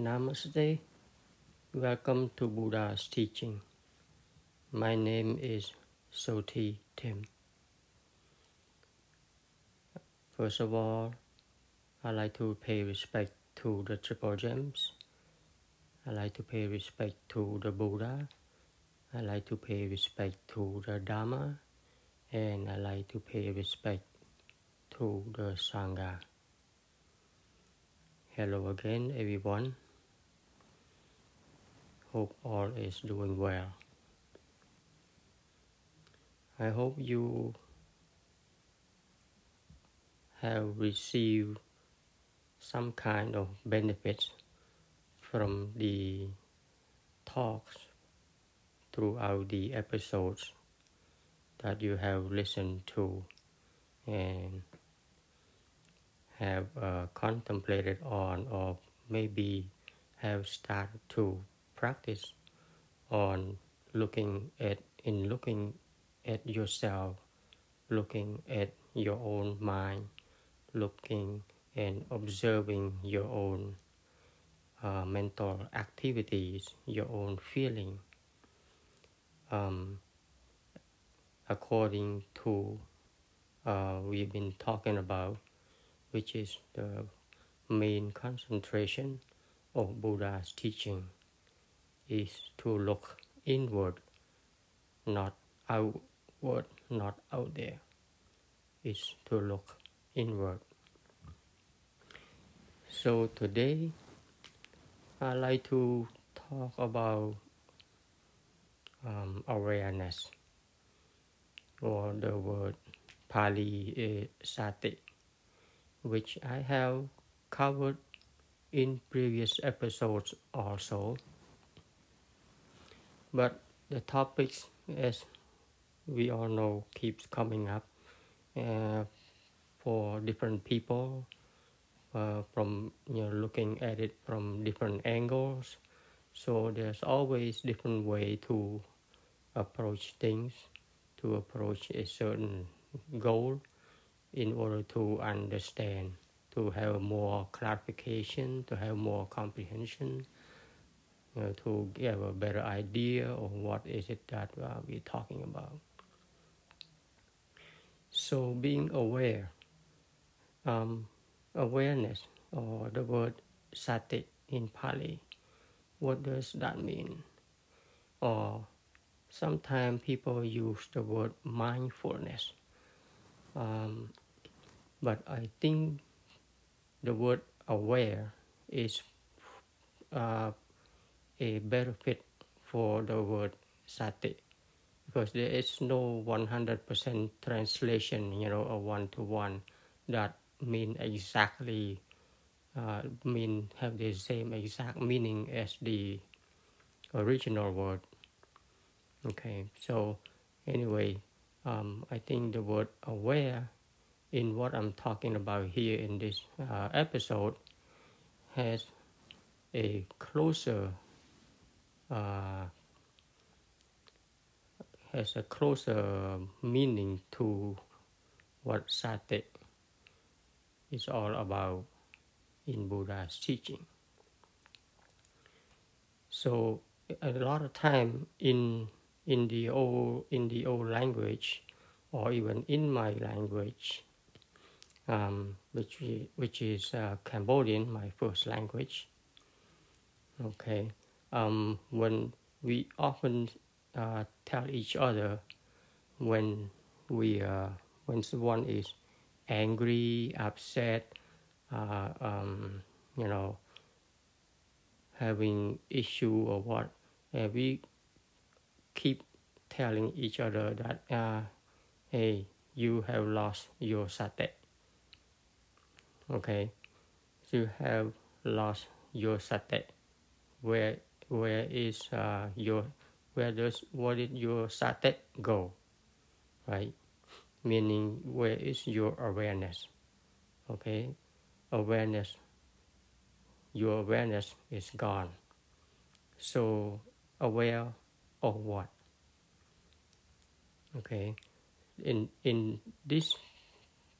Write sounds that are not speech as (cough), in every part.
Namaste. Welcome to Buddha's teaching. My name is Soti Tim. First of all, I'd like to pay respect to the Triple Gems. I'd like to pay respect to the Buddha. I'd like to pay respect to the Dharma. And I'd like to pay respect to the Sangha. Hello again, everyone. Hope all is doing well. I hope you have received some kind of benefits from the talks throughout the episodes that you have listened to and have uh, contemplated on or maybe have started to practice on looking at in looking at yourself looking at your own mind looking and observing your own uh, mental activities your own feeling um, according to uh, we've been talking about which is the main concentration of Buddha's teaching, is to look inward, not outward, not out there. Is to look inward. So today, I like to talk about um, awareness, or the word Pali sati which I have covered in previous episodes also. But the topics, as we all know, keeps coming up uh, for different people uh, from you know looking at it from different angles. So there's always different way to approach things, to approach a certain goal in order to understand, to have more clarification, to have more comprehension, know, to give a better idea of what is it that uh, we're talking about. So being aware, um, awareness, or the word sati in Pali, what does that mean? Or sometimes people use the word mindfulness. Um, but I think the word aware is uh, a better fit for the word sati because there is no 100% translation, you know, a one to one that mean exactly uh, mean have the same exact meaning as the original word. Okay, so anyway, um, I think the word aware in what I'm talking about here in this uh, episode has a closer uh, has a closer meaning to what sati is all about in Buddha's teaching. So a lot of time in in the old in the old language or even in my language um, which, which is uh, Cambodian, my first language. Okay, um, when we often uh, tell each other when we uh, when someone is angry, upset, uh, um, you know, having issue or what, and we keep telling each other that, uh, hey, you have lost your sati okay? You have lost your sati where where is uh, your where does where did your sati go right? Meaning where is your awareness okay? Awareness your awareness is gone. So aware of what? Okay. In in this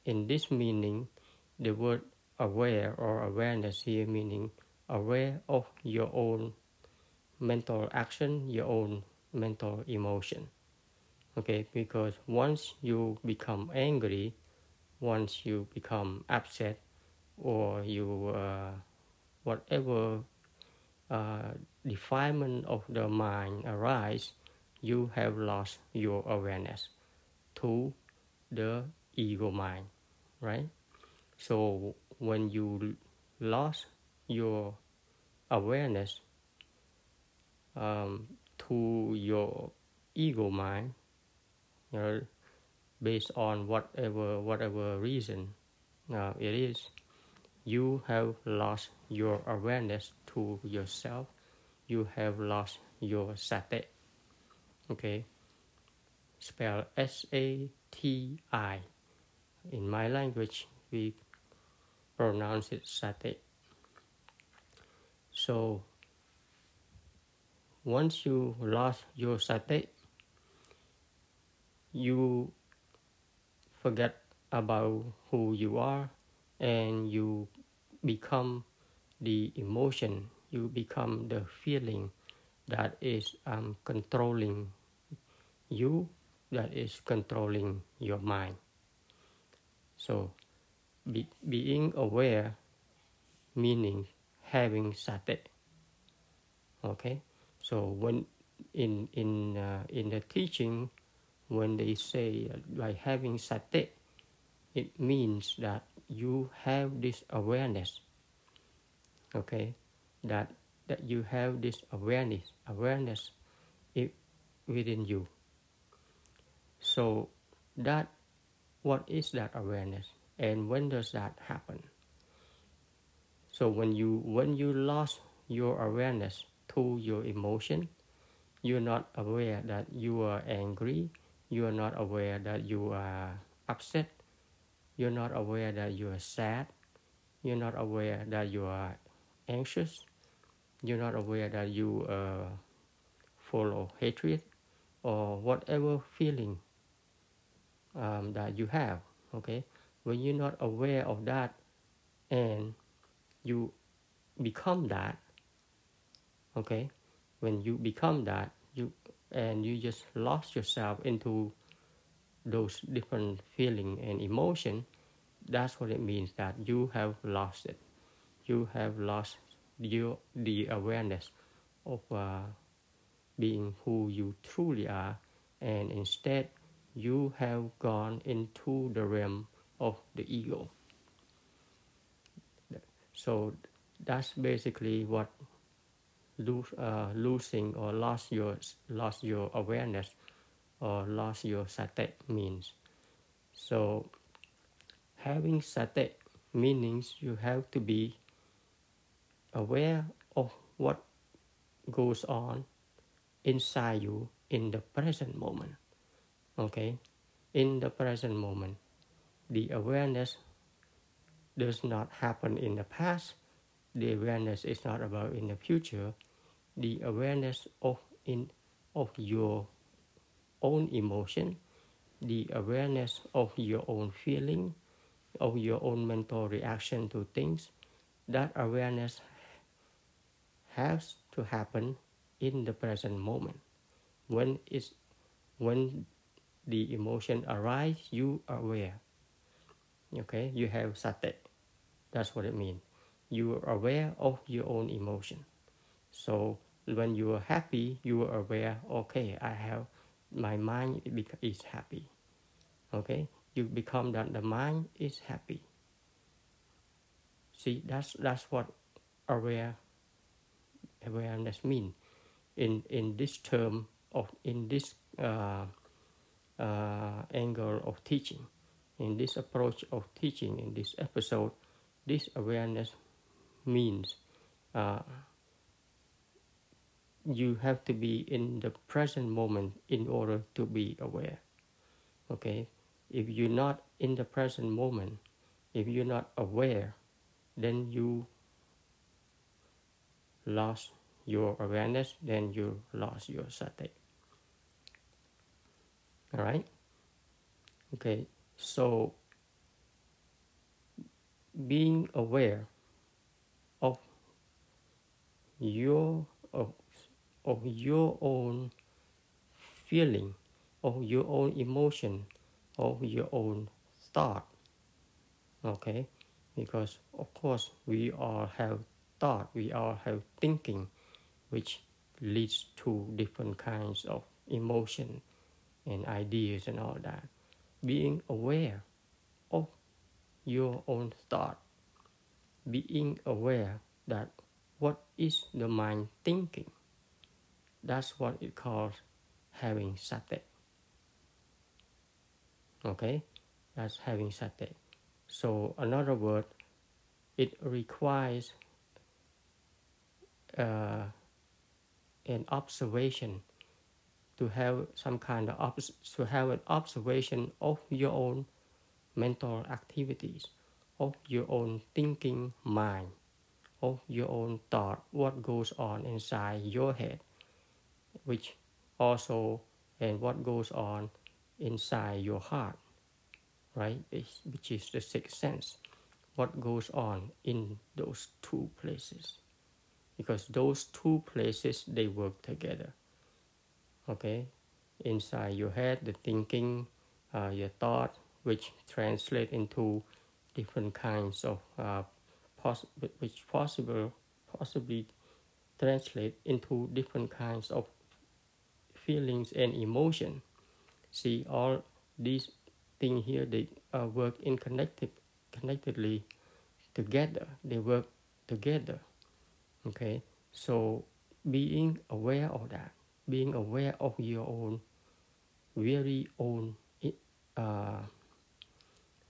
in this meaning the word aware or awareness here meaning aware of your own mental action, your own mental emotion. Okay, because once you become angry, once you become upset, or you uh, whatever uh, defilement of the mind arise, you have lost your awareness to the ego mind, right? So when you lost your awareness um, to your ego mind, you know, based on whatever whatever reason uh, it is, you have lost your awareness to yourself. You have lost your sati. Okay, spell S A T I. In my language, we pronounce it sati. So once you lost your sati, you forget about who you are and you become the emotion, you become the feeling that is um, controlling you, that is controlling your mind. So, be, being aware meaning having sati. Okay, so when in in uh, in the teaching, when they say uh, by having sati, it means that you have this awareness. Okay, that that you have this awareness awareness it, within you. So that what is that awareness and when does that happen? So when you when you lost your awareness to your emotion, you're not aware that you are angry, you are not aware that you are upset, you're not aware that you are sad, you're not aware that you are anxious, you're not aware that you are full of hatred or whatever feeling um, that you have. Okay, when you're not aware of that and you become that okay? When you become that you and you just lost yourself into those different feeling and emotion that's what it means that you have lost it. You have lost your the awareness of uh, being who you truly are and instead you have gone into the realm of the ego. So that's basically what lose, uh, losing or lost your lost your awareness or lost your sati means. So having sati means you have to be aware of what goes on inside you in the present moment. Okay? In the present moment, the awareness does not happen in the past. The awareness is not about in the future. The awareness of in of your own emotion, the awareness of your own feeling, of your own mental reaction to things, that awareness has to happen in the present moment. When when the emotion arises, you are aware. Okay? You have sati that's what it means you are aware of your own emotion. So when you are happy you are aware okay i have my mind is happy. Okay? You become that the mind is happy. See that's that's what aware awareness mean. In in this term of in this uh, uh, angle of teaching in this approach of teaching in this episode, this awareness means uh, you have to be in the present moment in order to be aware. Okay, if you're not in the present moment, if you're not aware, then you lost your awareness, then you lost your sati. All right. Okay. So, being aware of your of, of your own feeling, of your own emotion, of your own thought. Okay, because of course we all have thought, we all have thinking, which leads to different kinds of emotion and ideas and all that. Being aware of your own thought, being aware that what is the mind thinking, that's what it calls having sati. Okay, that's having sati. So another word, it requires uh, an observation to have some kind of obs- to have an observation of your own mental activities, of your own thinking mind, of your own thought, what goes on inside your head, which also and what goes on inside your heart, right? Which is the sixth sense. What goes on in those two places because those two places they work together okay inside your head the thinking uh, your thought which translate into different kinds of uh, poss- which possible possibly translate into different kinds of feelings and emotion. See all these things here they uh, work in connected connectedly together. They work together. Okay? So being aware of that being aware of your own very own uh,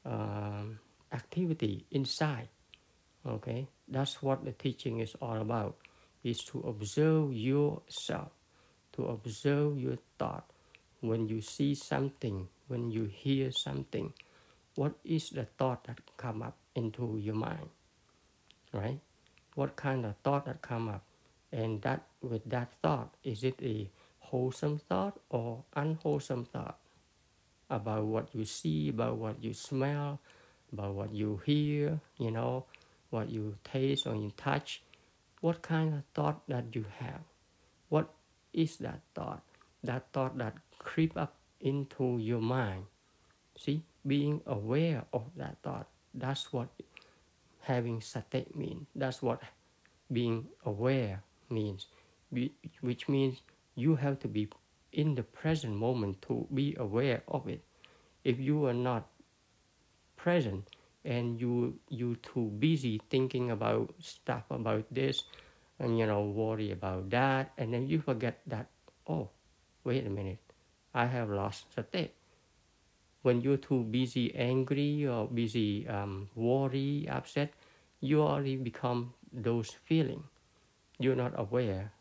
uh, activity inside. Okay? That's what the teaching is all about is to observe yourself to observe your thought. When you see something when you hear something what is the thought that come up into your mind? Right? What kind of thought that come up? And that with that thought is it a wholesome thought or unwholesome thought? About what you see about what you smell about what you hear you know what you taste or you touch. What kind of thought that you have is that thought that thought that creep up into your mind see being aware of that thought that's what having sati means. That's what being aware means, which means you have to be in the present moment to be aware of it. If you are not present and you you too busy thinking about stuff about this and you know worry about that. And then you forget that oh wait a minute I have lost the sati when you're too busy angry or busy um, worry upset you already become those feelings you're not aware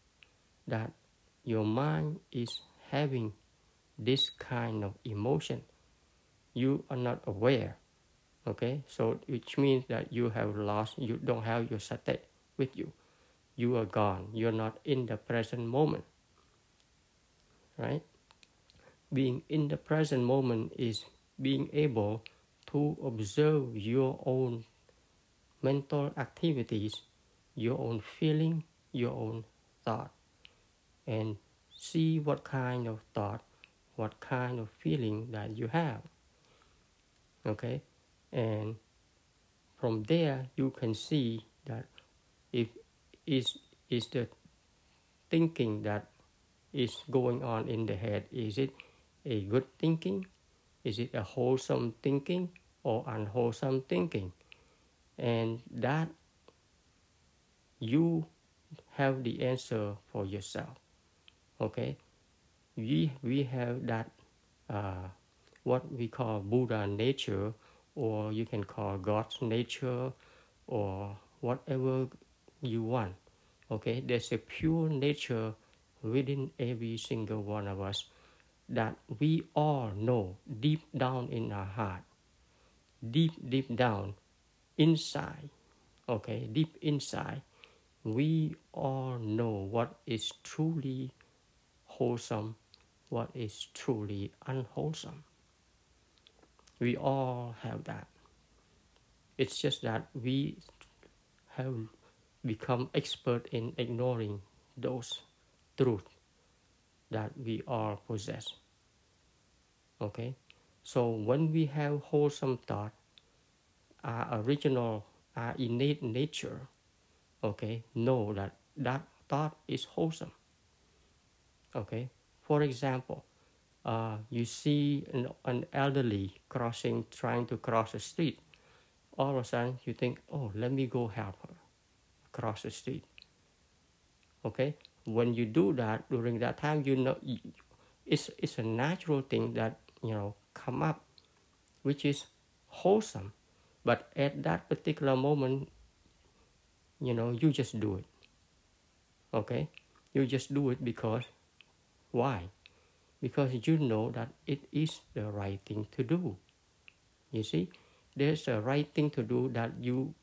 that your mind is having this kind of emotion. You are not aware okay? So which means that you have lost you don't have your sati with you you are gone. You're not in the present moment. Right? Being in the present moment is being able to observe your own mental activities, your own feeling, your own thought, and see what kind of thought, what kind of feeling that you have. Okay, and from there you can see that if is is the thinking that is going on in the head. Is it a good thinking? Is it a wholesome thinking or unwholesome thinking? And that you have the answer for yourself okay? We we have that uh, what we call buddha nature or you can call god's nature or whatever you want okay there's a pure nature within every single one of us that we all know deep down in our heart deep deep down inside okay deep inside we all know what is truly wholesome what is truly unwholesome. We all have that. It's just that we have become expert in ignoring those truths that we all possess. Okay, so when we have wholesome thought, our original, our innate nature, okay, know that that thought is wholesome. Okay, for example, uh, you see an, an elderly crossing, trying to cross the street. All of a sudden, you think, oh, let me go help her cross the street. Okay, when you do that during that time, you know it's it's a natural thing that you know come up, which is wholesome. But at that particular moment, you know, you just do it. Okay, you just do it because why? Because you know that it is the right thing to do. You see, there's a right thing to do that you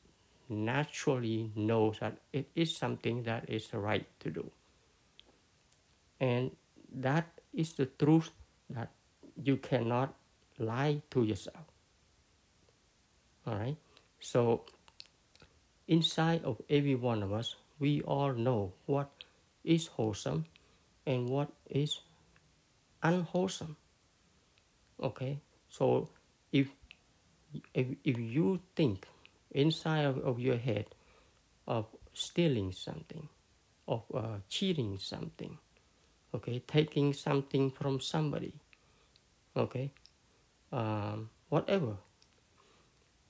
naturally knows that it is something that is right to do. And that is the truth that you cannot lie to yourself. All right. So inside of every one of us, we all know what is wholesome and what is unwholesome. Okay. So if if, if you think inside of, of your head of stealing something, of uh, cheating something, okay, taking something from somebody, okay, um, whatever.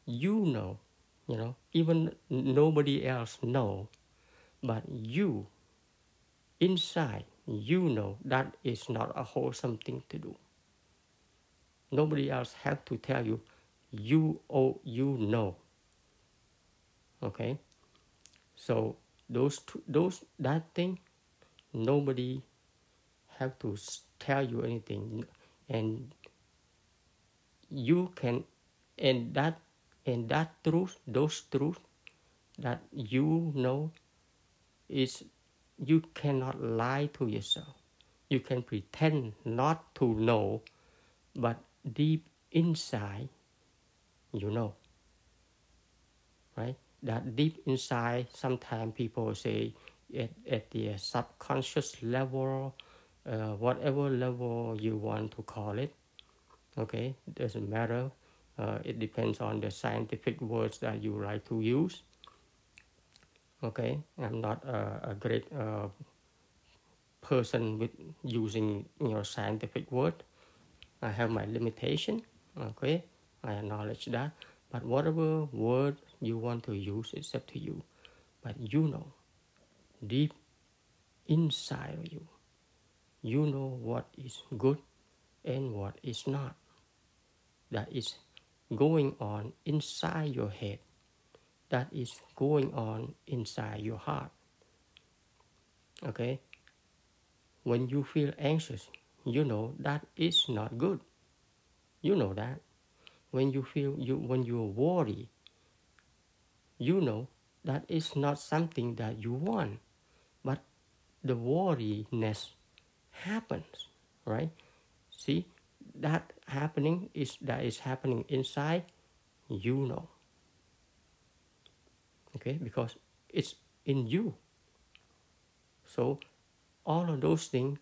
You know, you know, even nobody else know, but you, inside, you know that is not a wholesome thing to do. Nobody else have to tell you, you oh you know. Okay, so those two, those that thing, nobody have to tell you anything. And you can and that and that truth those truth that you know is you cannot lie to yourself. You can pretend not to know but deep inside you know. Right that deep inside sometimes people say at, at the subconscious level uh, whatever level you want to call it. Okay, it doesn't matter. Uh, it depends on the scientific words that you like to use. Okay, I'm not a, a great uh, person with using your scientific word. I have my limitation. Okay, I acknowledge that. But whatever word you want to use, it's up to you. But you know, deep inside of you, you know what is good and what is not. That is going on inside your head. That is going on inside your heart. Okay? When you feel anxious, you know that is not good. You know that. When you feel you when you worry, you know that is not something that you want. But the worriness happens, right? See, that happening is that is happening inside, you know. Okay, because it's in you. So all of those things,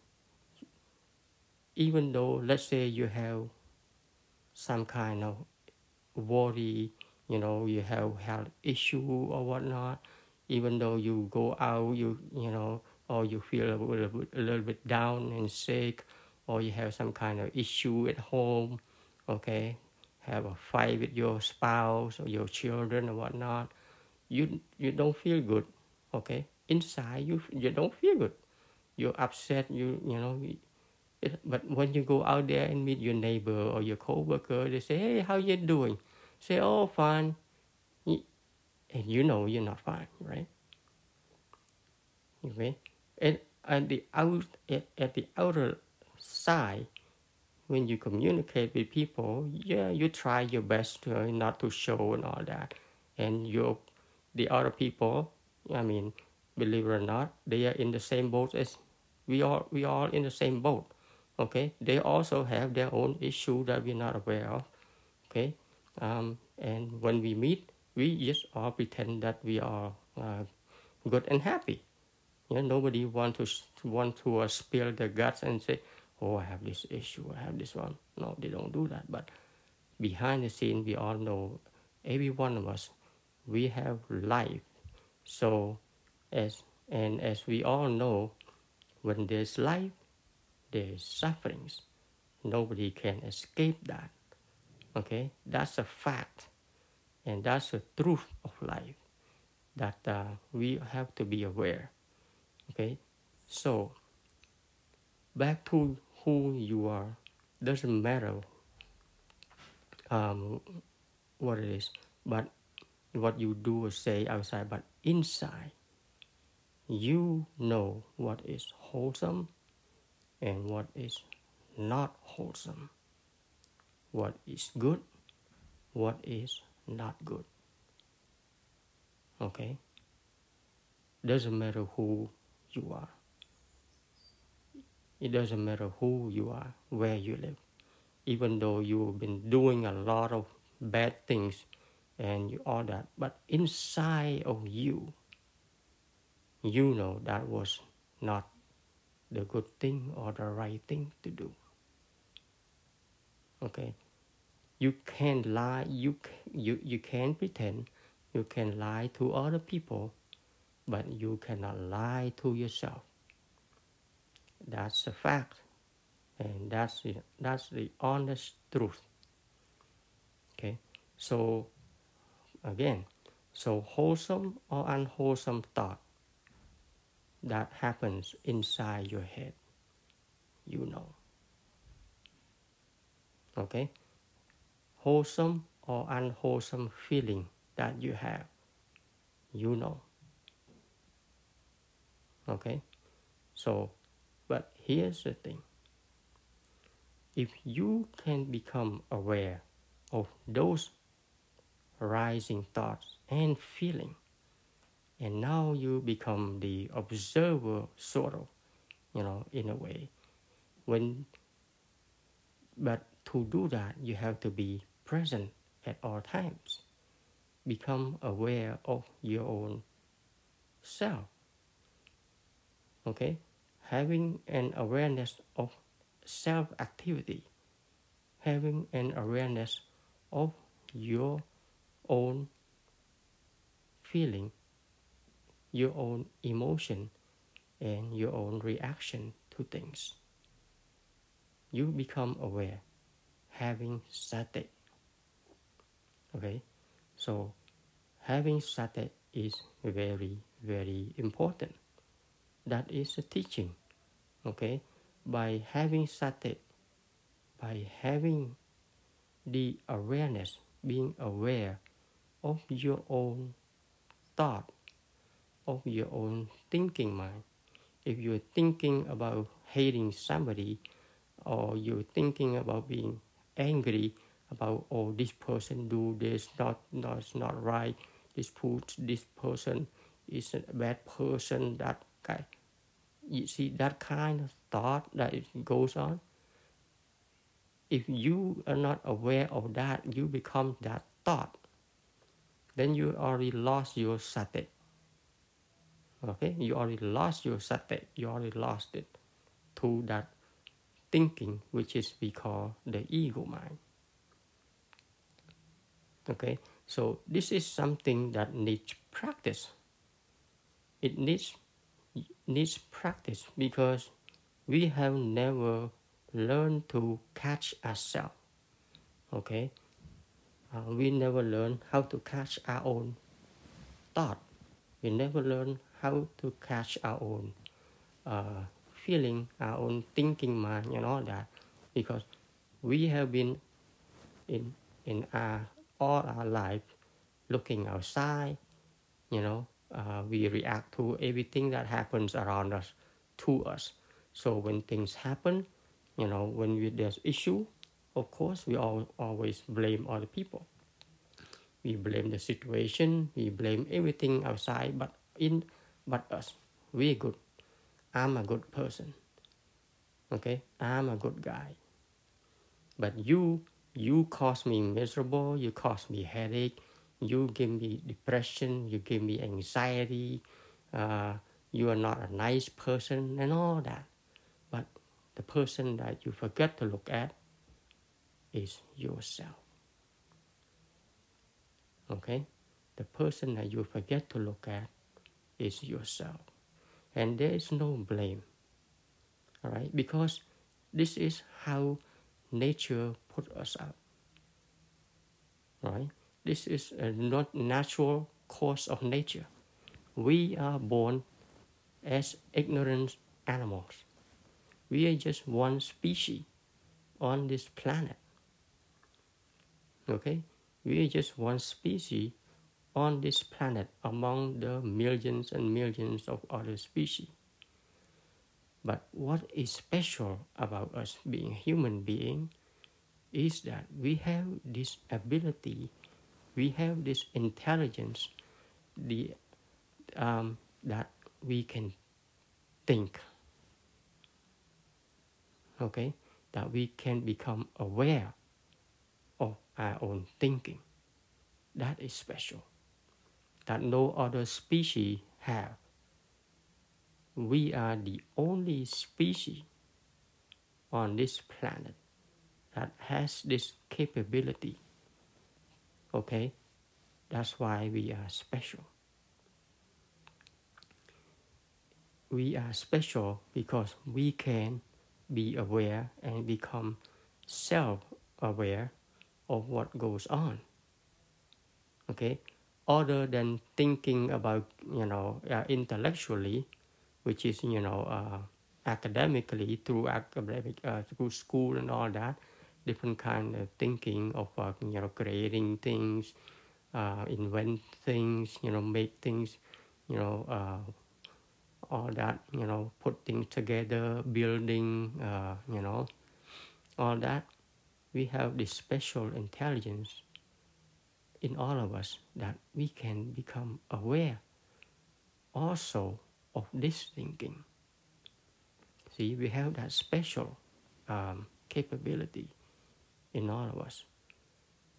even though let's say you have some kind of worry, you know, you have health issue or whatnot, even though you go out, you you know, or you feel a little, bit, a little bit down and sick, or you have some kind of issue at home, okay, have a fight with your spouse or your children or whatnot, you you don't feel good, okay. Inside you you don't feel good. You're upset. You you know. But when you go out there and meet your neighbor or your coworker, they say, "Hey, how you doing?" Say, "Oh, fine," and you know you're not fine, right? Okay and at the out at, at the outer side when you communicate with people yeah you try your best to, not to show and all that and you the other people i mean believe it or not they are in the same boat as we are we are in the same boat okay they also have their own issue that we're not aware of okay um, and when we meet we just all pretend that we are uh, good and happy. You know, nobody want to want to uh, spill their guts and say, "Oh, I have this issue, I have this one." No, they don't do that. But behind the scene, we all know, every one of us, we have life. So, as and as we all know, when there's life, there's sufferings. Nobody can escape that. Okay, that's a fact, and that's the truth of life that uh, we have to be aware. Okay, so back to who you are doesn't matter um, what it is, but what you do or say outside, but inside, you know what is wholesome and what is not wholesome, what is good, what is not good. Okay? Doesn't matter who you are. It doesn't matter who you are, where you live. Even though you've been doing a lot of bad things and you all that, but inside of you, you know that was not the good thing or the right thing to do. Okay, you can lie. You you you can pretend. You can lie to other people, but you cannot lie to yourself. That's a fact, and that's the, that's the honest truth. Okay, so again, so wholesome or unwholesome thought that happens inside your head, you know. Okay, wholesome or unwholesome feeling that you have, you know. Okay, so but here's the thing. If you can become aware of those rising thoughts and feeling, and now you become the observer, sort of, you know, in a way. When, but to do that, you have to be present at all times. Become aware of your own self. Okay? having an awareness of self activity, having an awareness of your own feeling, your own emotion, and your own reaction to things. You become aware, having sati. Okay, so having sati is very, very important that is a teaching okay by having sati by having the awareness being aware of your own thought of your own thinking mind. If you're thinking about hating somebody or you're thinking about being angry about oh this person do this not that's not right. This put this person is a bad person that guy. You see that kind of thought that goes on. If you are not aware of that you become that thought. Then you already lost your sati okay? You already lost your sati you already lost it to that thinking which is we call the ego mind. Okay? So this is something that needs practice. It needs needs practice because we have never learned to catch ourselves. Okay, uh, we never learn how to catch our own thought. We never learn how to catch our own uh, feeling, our own thinking mind, and all that, because we have been in in our all our life looking outside, you know, uh, we react to everything that happens around us to us. So when things happen you know when we, there's issue of course we all, always blame other people. We blame the situation we blame everything outside but in but us we're good i'm a good person okay i'm a good guy but you you cause me miserable you cause me headache you give me depression, you give me anxiety, uh, you are not a nice person and all that. But the person that you forget to look at is yourself. Okay? The person that you forget to look at is yourself. And there is no blame. All right? Because this is how nature put us up. Right? This is a not natural course of nature. We are born as ignorant animals. We are just one species on this planet. Okay? We are just one species on this planet among the millions and millions of other species. But what is special about us being human being is that we have this ability, we have this intelligence, the um, that we can think. Okay, that we can become aware of our own thinking. That is special. That no other species have. We are the only species on this planet that has this capability. Okay? That's why we are special. We are special because we can be aware and become self aware of what goes on. Okay? Other than thinking about, you know, uh, intellectually, which is, you know, uh, academically through academic, uh, through school and all that, different kind of thinking of, uh, you know, creating things, uh, invent things, you know, make things, you know, uh, all that, you know, put things together, building, you know, all that. We have this special intelligence in all of us that we can become aware also of this thinking. See, we have that special um, capability in all of us.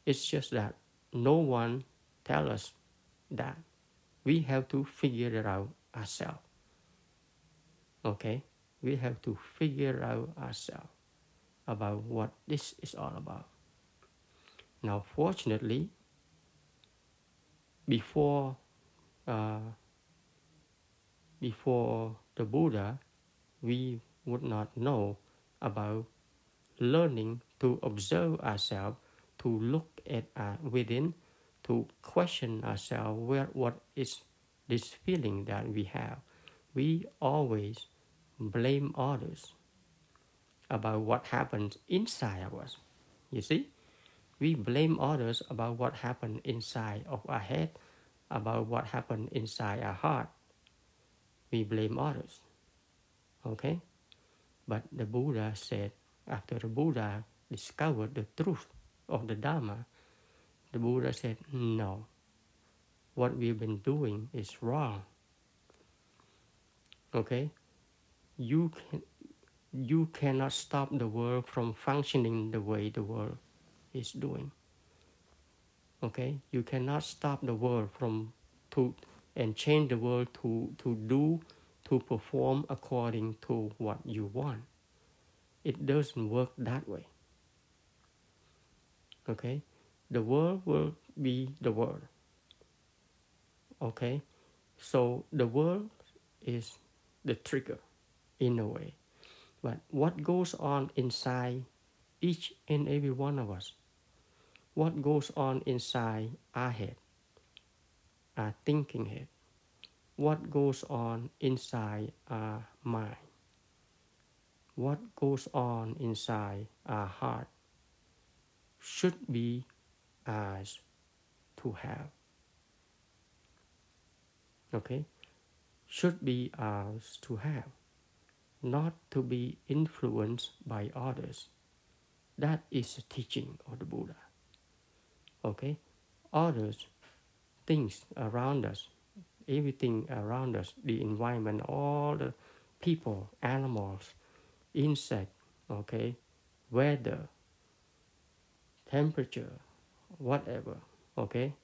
It's just that no one tells us that we have to figure it out ourselves. Okay, we have to figure out ourselves about what this is all about. Now, fortunately, before uh, before the Buddha, we would not know about learning to observe ourselves, to look at uh, within, to question ourselves where what is this feeling that we have. We always blame others about what happens inside of us. You see? We blame others about what happened inside of our head, about what happened inside our heart. We blame others. Okay? But the Buddha said, after the Buddha discovered the truth of the Dharma, the Buddha said, no, what we've been doing is wrong. Okay? You can you cannot stop the world from functioning the way the world is doing. Okay? You cannot stop the world from to and change the world to, to do to perform according to what you want. It doesn't work that way. Okay? The world will be the world. Okay? So the world is the trigger in a way. But what goes on inside each and every one of us? What goes on inside our head, our thinking head? What goes on inside our mind? What goes on inside our heart should be ours to have. Okay? Should be ours to have not to be influenced by others. That is the teaching of the Buddha. Okay? Others, things around us, everything around us, the environment, all the people, animals, insect, okay, weather, temperature, whatever, okay,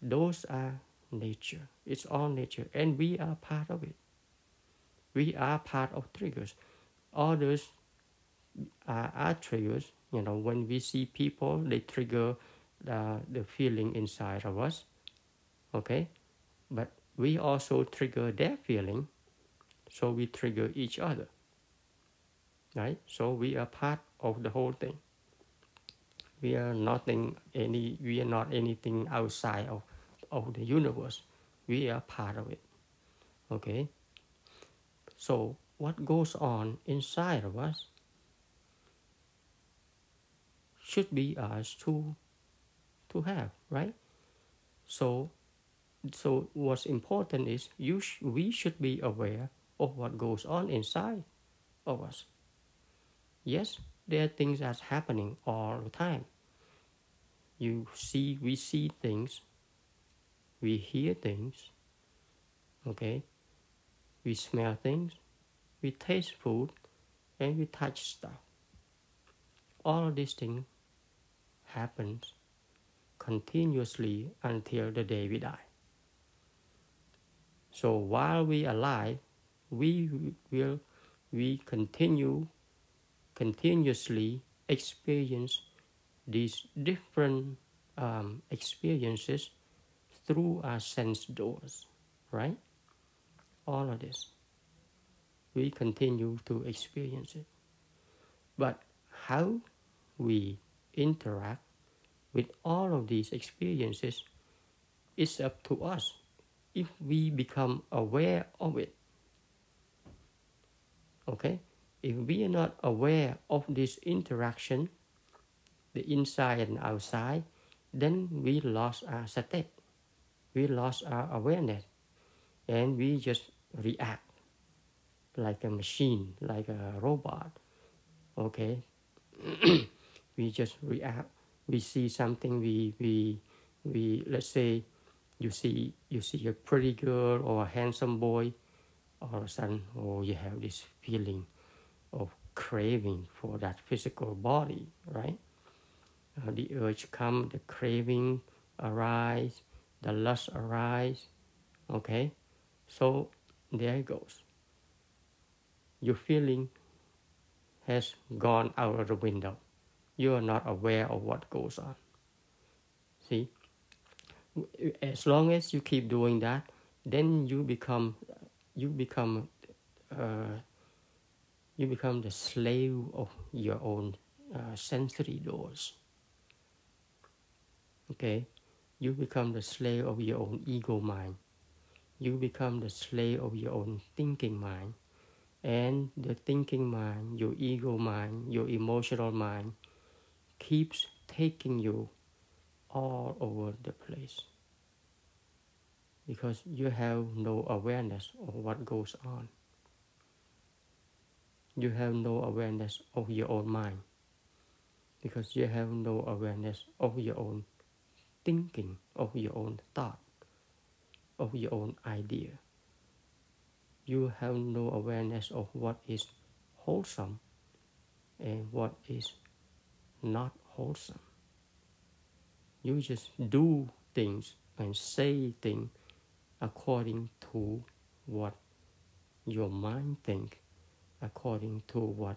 those are nature. It's all nature, and we are part of it. We are part of triggers. Others are, are triggers. You know, when we see people, they trigger the, the feeling inside of us. Okay, but we also trigger their feeling, so we trigger each other. Right? So we are part of the whole thing. We are nothing any. We are not anything outside of of the universe. We are part of it. Okay? So, what goes on inside of us should be us to to have, right? So, so what's important is you sh- we should be aware of what goes on inside of us. Yes, there are things that's happening all the time. You see, we see things we hear things, okay? We smell things, we taste food, and we touch stuff. All of these things happens continuously until the day we die. So while we are alive, we will we continue continuously experience these different um, experiences through our sense doors, right? All of this. We continue to experience it. But how we interact with all of these experiences it's up to us if we become aware of it. Okay? If we are not aware of this interaction, the inside and outside, then we lost our state we lost our awareness and we just react like a machine, like a robot. Okay, (clears throat) we just react. We see something. We we we let's say you see you see a pretty girl or a handsome boy, of a sudden, oh, you have this feeling of craving for that physical body, right? Uh, the urge come, the craving arise, the lust arise. Okay, so there it goes. Your feeling has gone out of the window. You are not aware of what goes on. See, as long as you keep doing that, then you become you become uh, you become the slave of your own uh, sensory doors. Okay, you become the slave of your own ego mind. You become the slave of your own thinking mind. And the thinking mind, your ego mind, your emotional mind keeps taking you all over the place. Because you have no awareness of what goes on. You have no awareness of your own mind. Because you have no awareness of your own thinking of your own thought, of your own idea. You have no awareness of what is wholesome and what is not wholesome. You just do things and say things according to what your mind think, according to what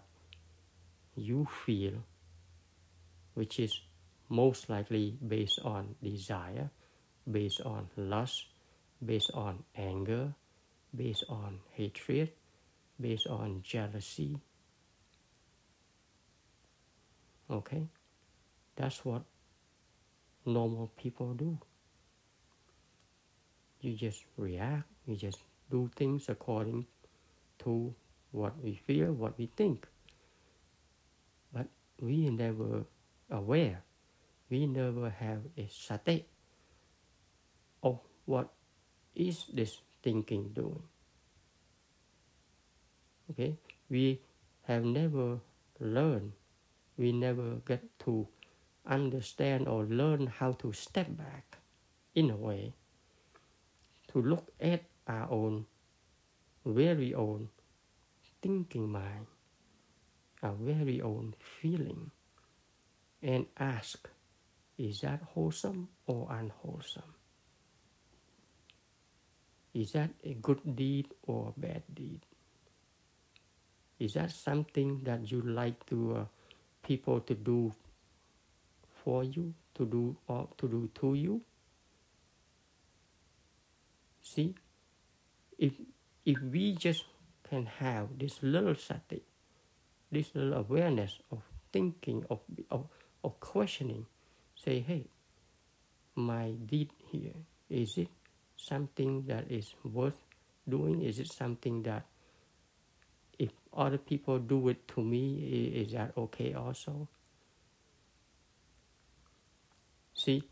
you feel, which is most likely based on desire, based on lust, based on anger, based on hatred, based on jealousy. Okay? That's what normal people do. You just react, you just do things according to what we feel, what we think. But we never aware we never have a state of what is this thinking doing. Okay, we have never learned, we never get to understand or learn how to step back in a way to look at our own very own thinking mind, our very own feeling, and ask is that wholesome or unwholesome? Is that a good deed or a bad deed? Is that something that you like to uh, people to do for you, to do or to do to you? See, if if we just can have this little sati, this little awareness of thinking, of, of, of questioning, say, hey, my deed here, is it something that is worth doing? Is it something that other people do it to me, is that okay also? See,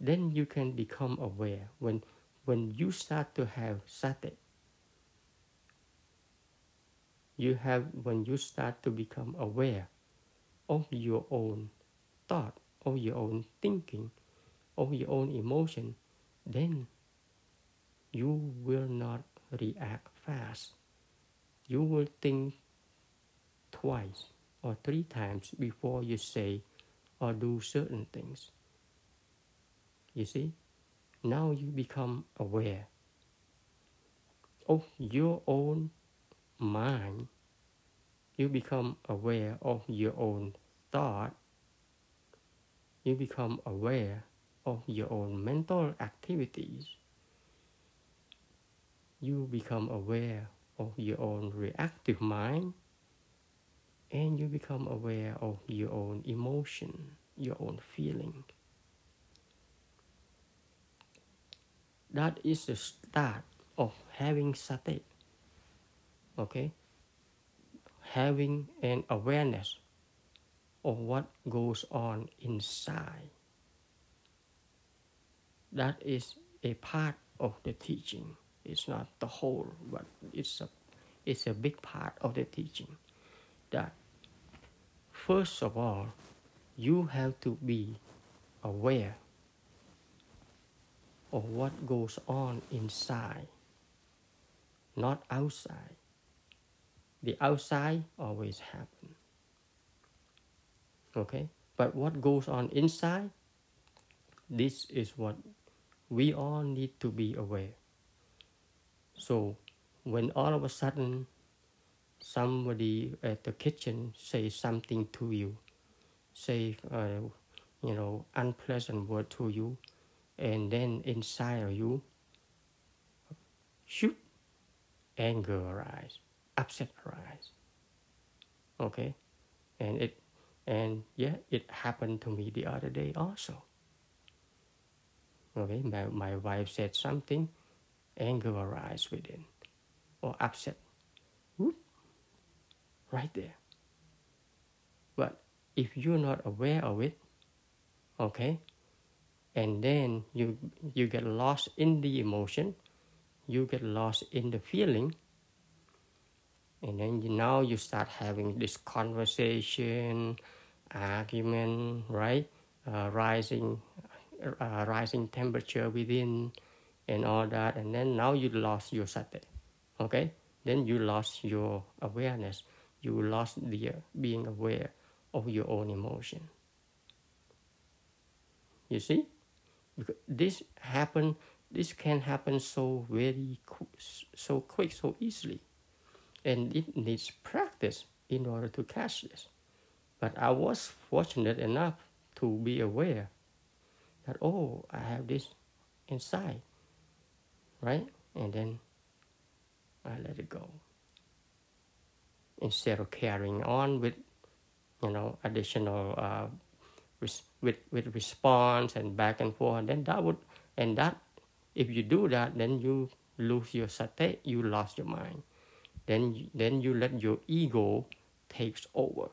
then you can become aware when when you start to have sati you have when you start to become aware of your own thought, of your own thinking, of your own emotion, then you will not react fast. You will think twice or three times before you say or do certain things. You see, now you become aware of your own mind, you become aware of your own thought, you become aware of your own mental activities, you become aware of your own reactive mind, and you become aware of your own emotion, your own feeling. That is the start of having sati okay? Having an awareness of what goes on inside. That is a part of the teaching. It's not the whole but it's a it's a big part of the teaching that first of all you have to be aware of what goes on inside not outside the outside always happen. Okay? But what goes on inside, this is what we all need to be aware. So when all of a sudden somebody at the kitchen say something to you, say uh, you know unpleasant word to you, and then inside of you, shoot, anger arise upset arise. Okay, and it and yeah, it happened to me the other day also. Okay, my, my wife said something, anger arise within, or upset. Right there. But if you're not aware of it, okay, and then you you get lost in the emotion, you get lost in the feeling, and then you, now you start having this conversation argument right uh, rising uh, rising temperature within and all that and then now you lost your sati okay then you lost your awareness you lost the being aware of your own emotion you see because this happen this can happen so very so quick so easily and it needs practice in order to catch this. But I was fortunate enough to be aware that, oh, I have this inside, right? And then I let it go. Instead of carrying on with, you know, additional uh, res- with with response and back and forth, then that would and that if you do that, then you lose your sati, you lost your mind. Then then you let your ego takes over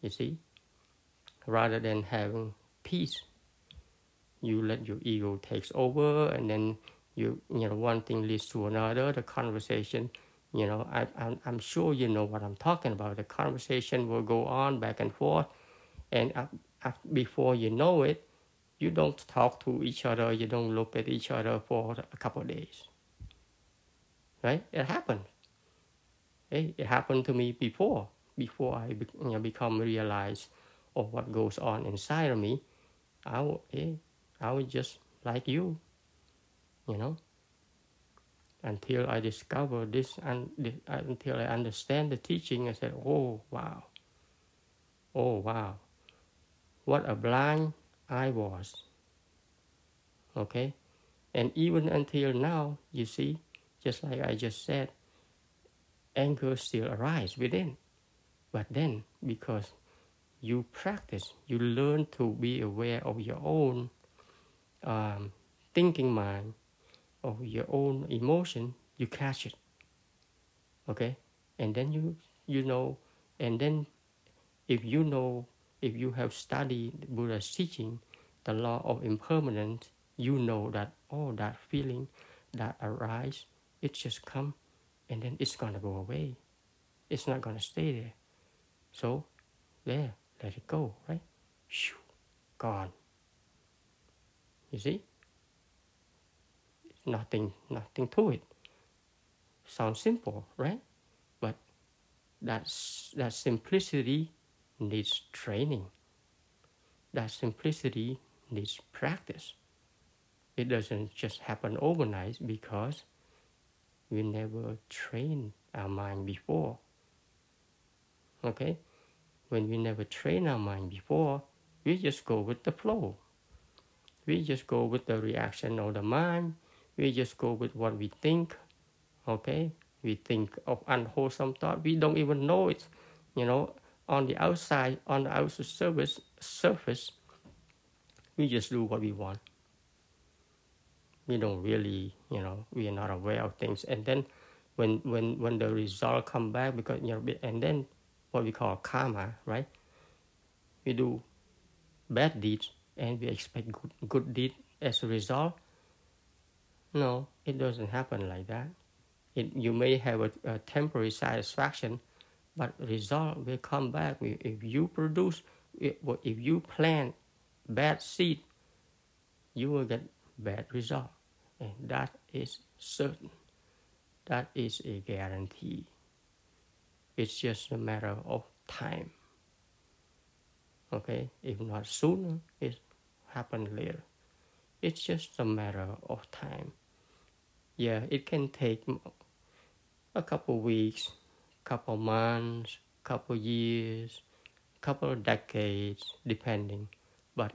you see? Rather than having peace you let your ego takes over and then you you know one thing leads to another the conversation you know I, I'm, I'm sure you know what i'm talking about the conversation will go on back and forth and uh, uh, before you know it you don't talk to each other you don't look at each other for a couple days right it happens hey, it happened to me before, before I you know, become realized of what goes on inside of me. I, hey, I was just like you, you know. Until I discover this and until I understand the teaching. I said, "Oh wow, oh wow, what a blind I was." Okay, and even until now, you see, just like I just said, anger still arises within. But then, because you practice, you learn to be aware of your own um, thinking mind, of your own emotion, you catch it. Okay, and then you you know, and then if you know, if you have studied Buddha's teaching, the law of impermanence, you know that oh that feeling that arise, it just come, and then it's gonna go away. It's not gonna stay there. So, there, let it go, right? Shoo, gone. You see? Nothing, nothing to it. Sounds simple, right? But that's, that simplicity needs training. That simplicity needs practice. It doesn't just happen overnight because we never trained our mind before. Okay? When we never train our mind before, we just go with the flow. We just go with the reaction of the mind. We just go with what we think. Okay? We think of unwholesome thought. We don't even know it. You know, on the outside, on the outside surface, surface, we just do what we want. We don't really, you know, we are not aware of things. And then when when when the result come back, because you know, and then what we call karma, right? We do bad deeds and we expect good, good deed as a result. No, it doesn't happen like that. It, you may have a, a temporary satisfaction, but result will come back. If you produce, if you plant bad seed, you will get bad result, and that is certain. That is a guarantee. It's just a matter of time. Okay, if not sooner, it happens later. It's just a matter of time. Yeah, it can take a couple weeks, couple months, couple years, couple decades, depending. But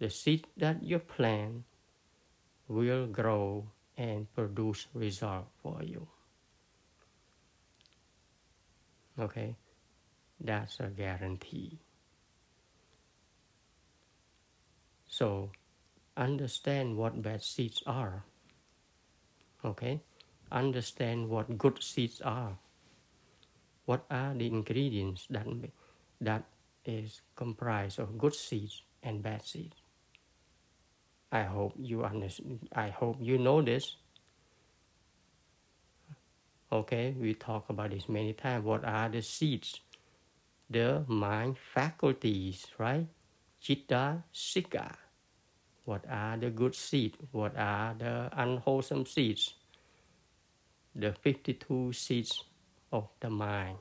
the seed that you plant will grow and produce result for you. Okay, that's a guarantee. So, understand what bad seeds are. Okay, understand what good seeds are. What are the ingredients that that is comprised of good seeds and bad seeds? I hope you understand. I hope you know this Okay, we talk about this many times. What are the seeds? The mind faculties, right? Cetasika. What are the good seeds? What are the unwholesome seeds? The 52 seeds of the mind.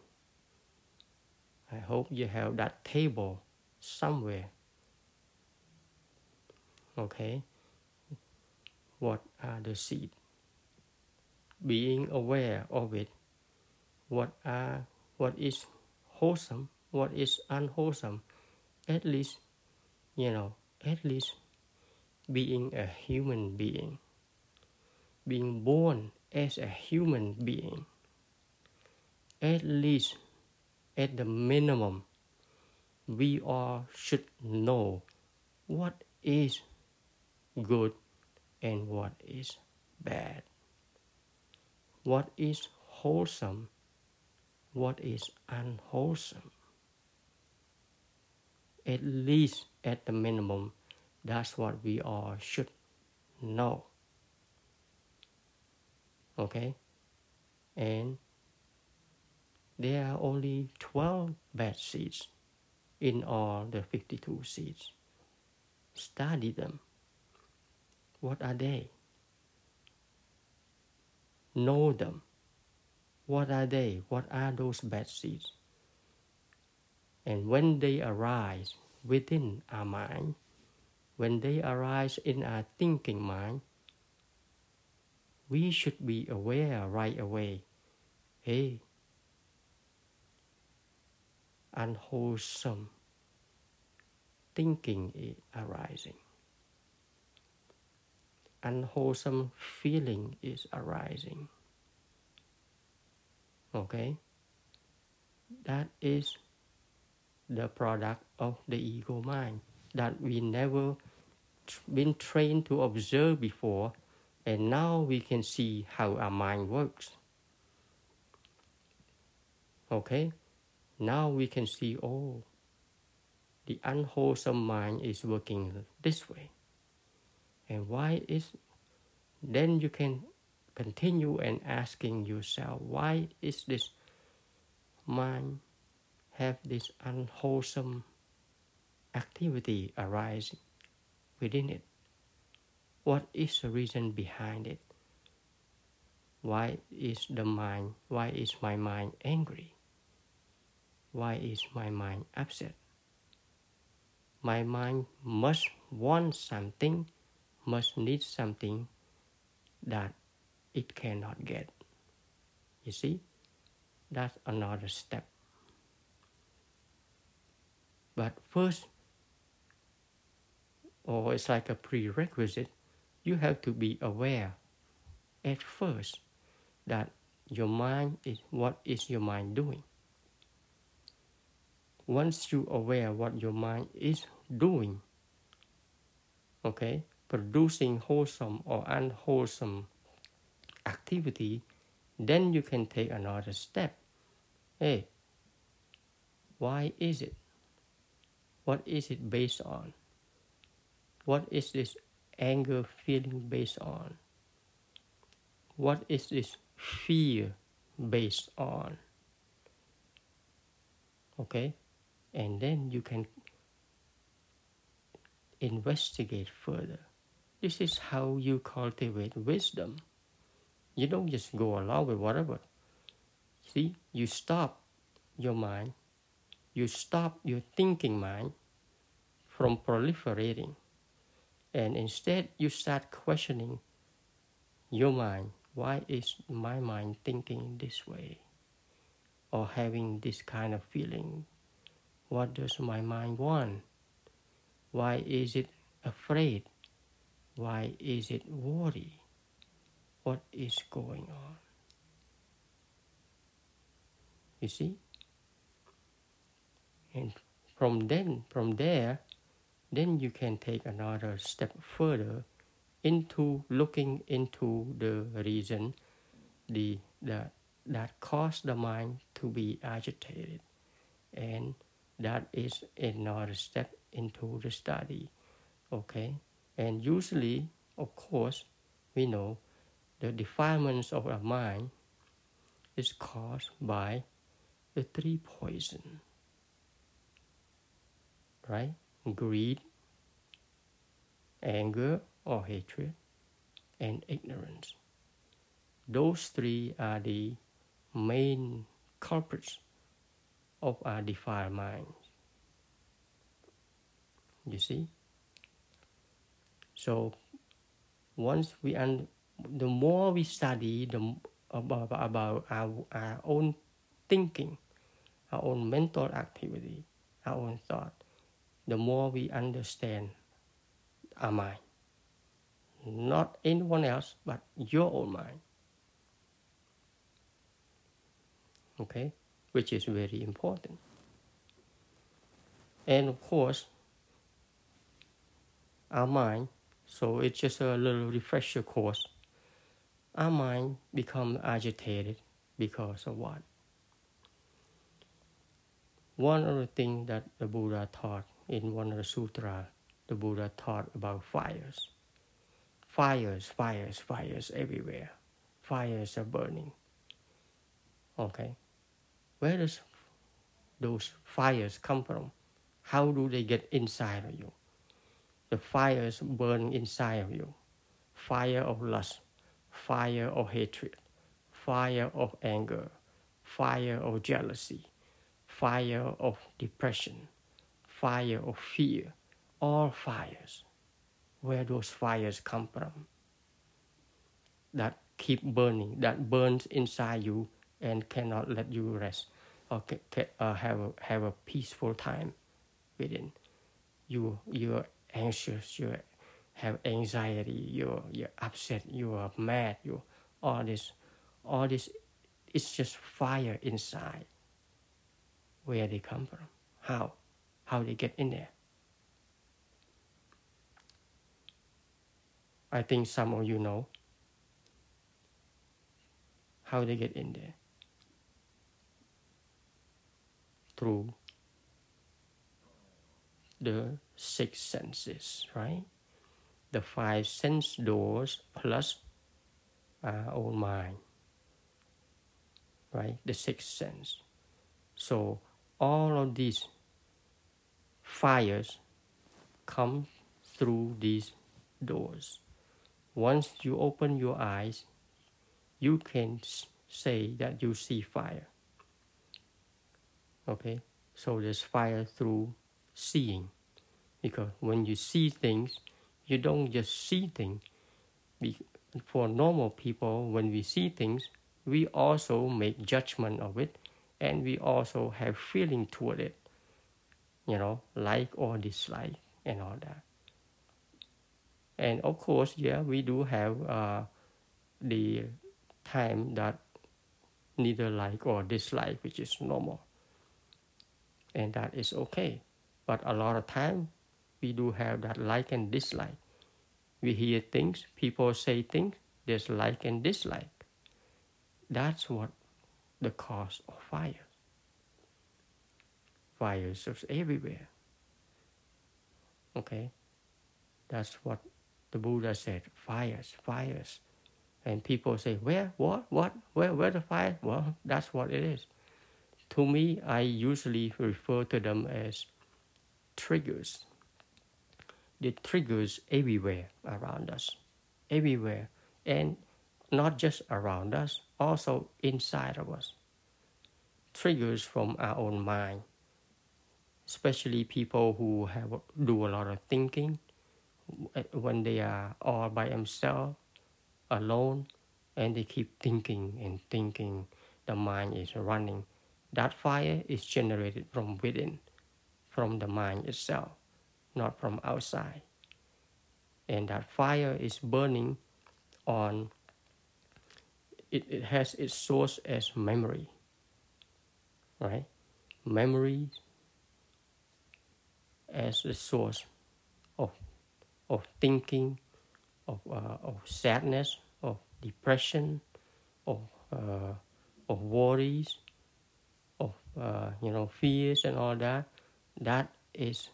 I hope you have that table somewhere. Okay? What are the seeds? being aware of it what are what is wholesome what is unwholesome at least you know at least being a human being being born as a human being at least at the minimum we all should know what is good and what is bad what is wholesome, what is unwholesome. At least at the minimum, that's what we all should know. Okay? And there are only 12 bad seeds in all the 52 seeds. Study them. What are they? know them. What are they? What are those bad seeds? And when they arise within our mind, when they arise in our thinking mind, we should be aware right away. Hey, unwholesome thinking is arising. Unwholesome feeling is arising. Okay? That is the product of the ego mind that we never been trained to observe before and now we can see how our mind works. Okay? Now we can see oh the unwholesome mind is working this way. And why is then you can continue and asking yourself why is this mind have this unwholesome activity arising within it? What is the reason behind it? Why is the mind why is my mind angry? Why is my mind upset? My mind must want something must need something that it cannot get. You see that's another step. But first, or it's like a prerequisite, you have to be aware at first that your mind is what is your mind doing. Once you aware what your mind is doing, okay, producing wholesome or unwholesome activity, then you can take another step. Hey, why is it? What is it based on? What is this anger feeling based on? What is this fear based on? Okay? And then you can investigate further. This is how you cultivate wisdom. You don't just go along with whatever. See, you stop your mind you stop your thinking mind from proliferating and instead you start questioning your mind. Why is my mind thinking this way? Or having this kind of feeling? What does my mind want? Why is it afraid? Why is it worried what is going on? You see? And from then from there then you can take another step further into looking into the reason the, the that caused the mind to be agitated and that is another step into the study okay and usually of course we know the defilements of our mind is caused by the three poison. right? Greed, anger or hatred, and ignorance. Those three are the main culprits of our defiled minds. You see? So once we un- the more we study the about, about our, our own thinking, our own mental activity, our own thought, the more we understand our mind. Not anyone else, but your own mind. Okay? Which is very important. And of course, our mind, so it's just a little refresher course. Our mind become agitated because of what? One of the things that the Buddha taught in one of the sutra, the Buddha taught about fires. Fires, fires, fires everywhere. Fires are burning. Okay. Where does those fires come from? How do they get inside of you? The fires burn inside of you. Fire of lust, fire of hatred, fire of anger, fire of jealousy, fire of depression, fire of fear, all fires, where those fires come from, that keep burning, that burns inside you and cannot let you rest or uh, have a, have a peaceful time within. You you're anxious, you have anxiety, you're you're upset, you are mad, you all this all this it's just fire inside. Where they come from? How? How they get in there? I think some of you know how they get in there. Through the six senses, right? The five sense doors plus our own mind, right? The six sense. So all of these fires come through these doors. Once you open your eyes, you can say that you see fire. Okay, so there's fire through seeing, because when you see things, you don't just see things. For normal people, when we see things, we also make judgment of it, and we also have feeling toward it. You know, like or dislike and all that. And of course, yeah, we do have uh, the time that neither like or dislike, which is normal. And that is okay. But a lot of time, we do have that like and dislike. We hear things, people say things, there's like and dislike. That's what the cause of fire. Fires is everywhere. Okay? That's what the Buddha said, fires, fires. And people say, where, what, what, where, where the fire? Well, that's what it is. To me, I usually refer to them as triggers. The triggers everywhere around us, everywhere, and not just around us, also inside of us. Triggers from our own mind, especially people who have do a lot of thinking, eh, when they are all by themselves, alone, and they keep thinking and thinking, the mind is running. That fire is generated from within, from the mind itself, not from outside. And that fire is burning on, it, it has its source as memory, right? Memory as the source of of thinking, of, uh, of sadness, of depression, of, uh, of worries, of uh, you know fears and all that. That is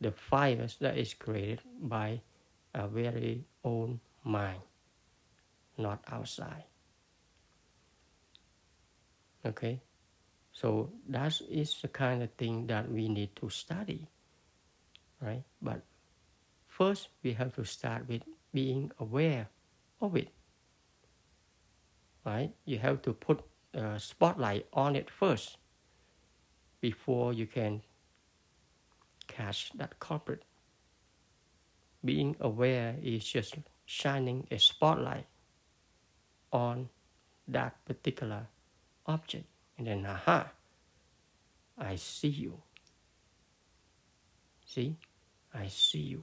the fires that is created by our very own mind, not outside. Okay, so that is the kind of thing that we need to study, right? But First, we have to start with being aware of it. Right? You have to put a spotlight on it first before you can catch that culprit. Being aware is just shining a spotlight on that particular object. And then, aha, I see you. See? I see you.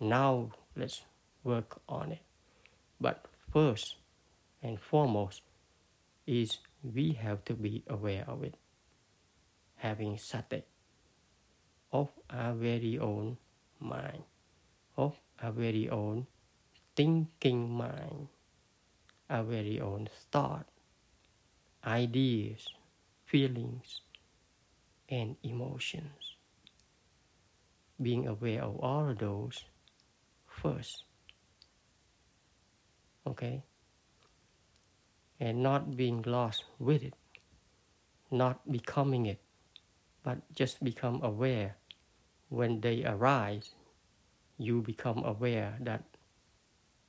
Now let's work on it. But first and foremost is we have to be aware of it. Having sati of our very own mind, of our very own thinking mind, our very own thought, ideas, feelings, and emotions. Being aware of all of those first. Okay? And not being lost with it, not becoming it, but just become aware. When they arise, you become aware that,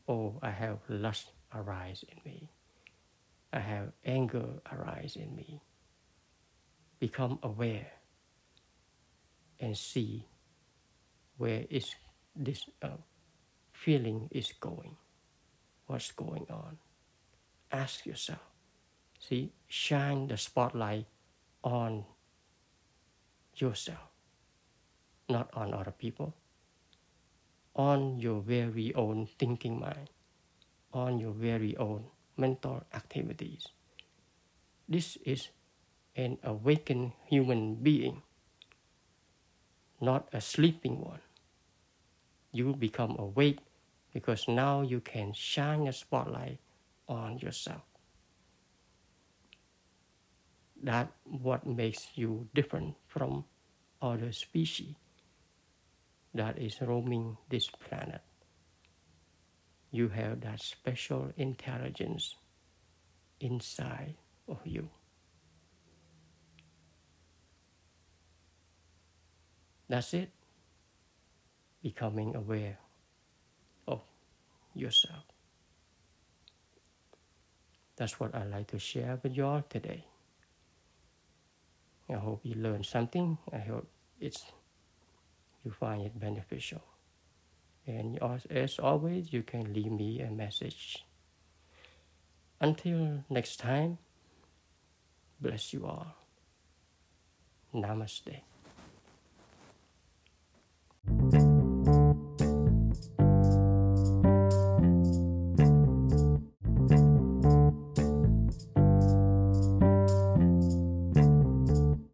oh, I have lust arise in me. I have anger arise in me. Become aware and see where is this uh, feeling is going, what's going on. ask yourself. See, shine the spotlight on yourself, not on other people, on your very own thinking mind, on your very own mental activities. This is an awakened human being, not a sleeping one. You become awake because now you can shine a spotlight on yourself. That what makes you different from other species that is roaming this planet. You have that special intelligence inside of you. That's it. Becoming aware of yourself. That's what I'd like to share with you all today. I hope you learned something. I hope it's you find it beneficial. And as always, you can leave me a message. Until next time, bless you all. Namaste.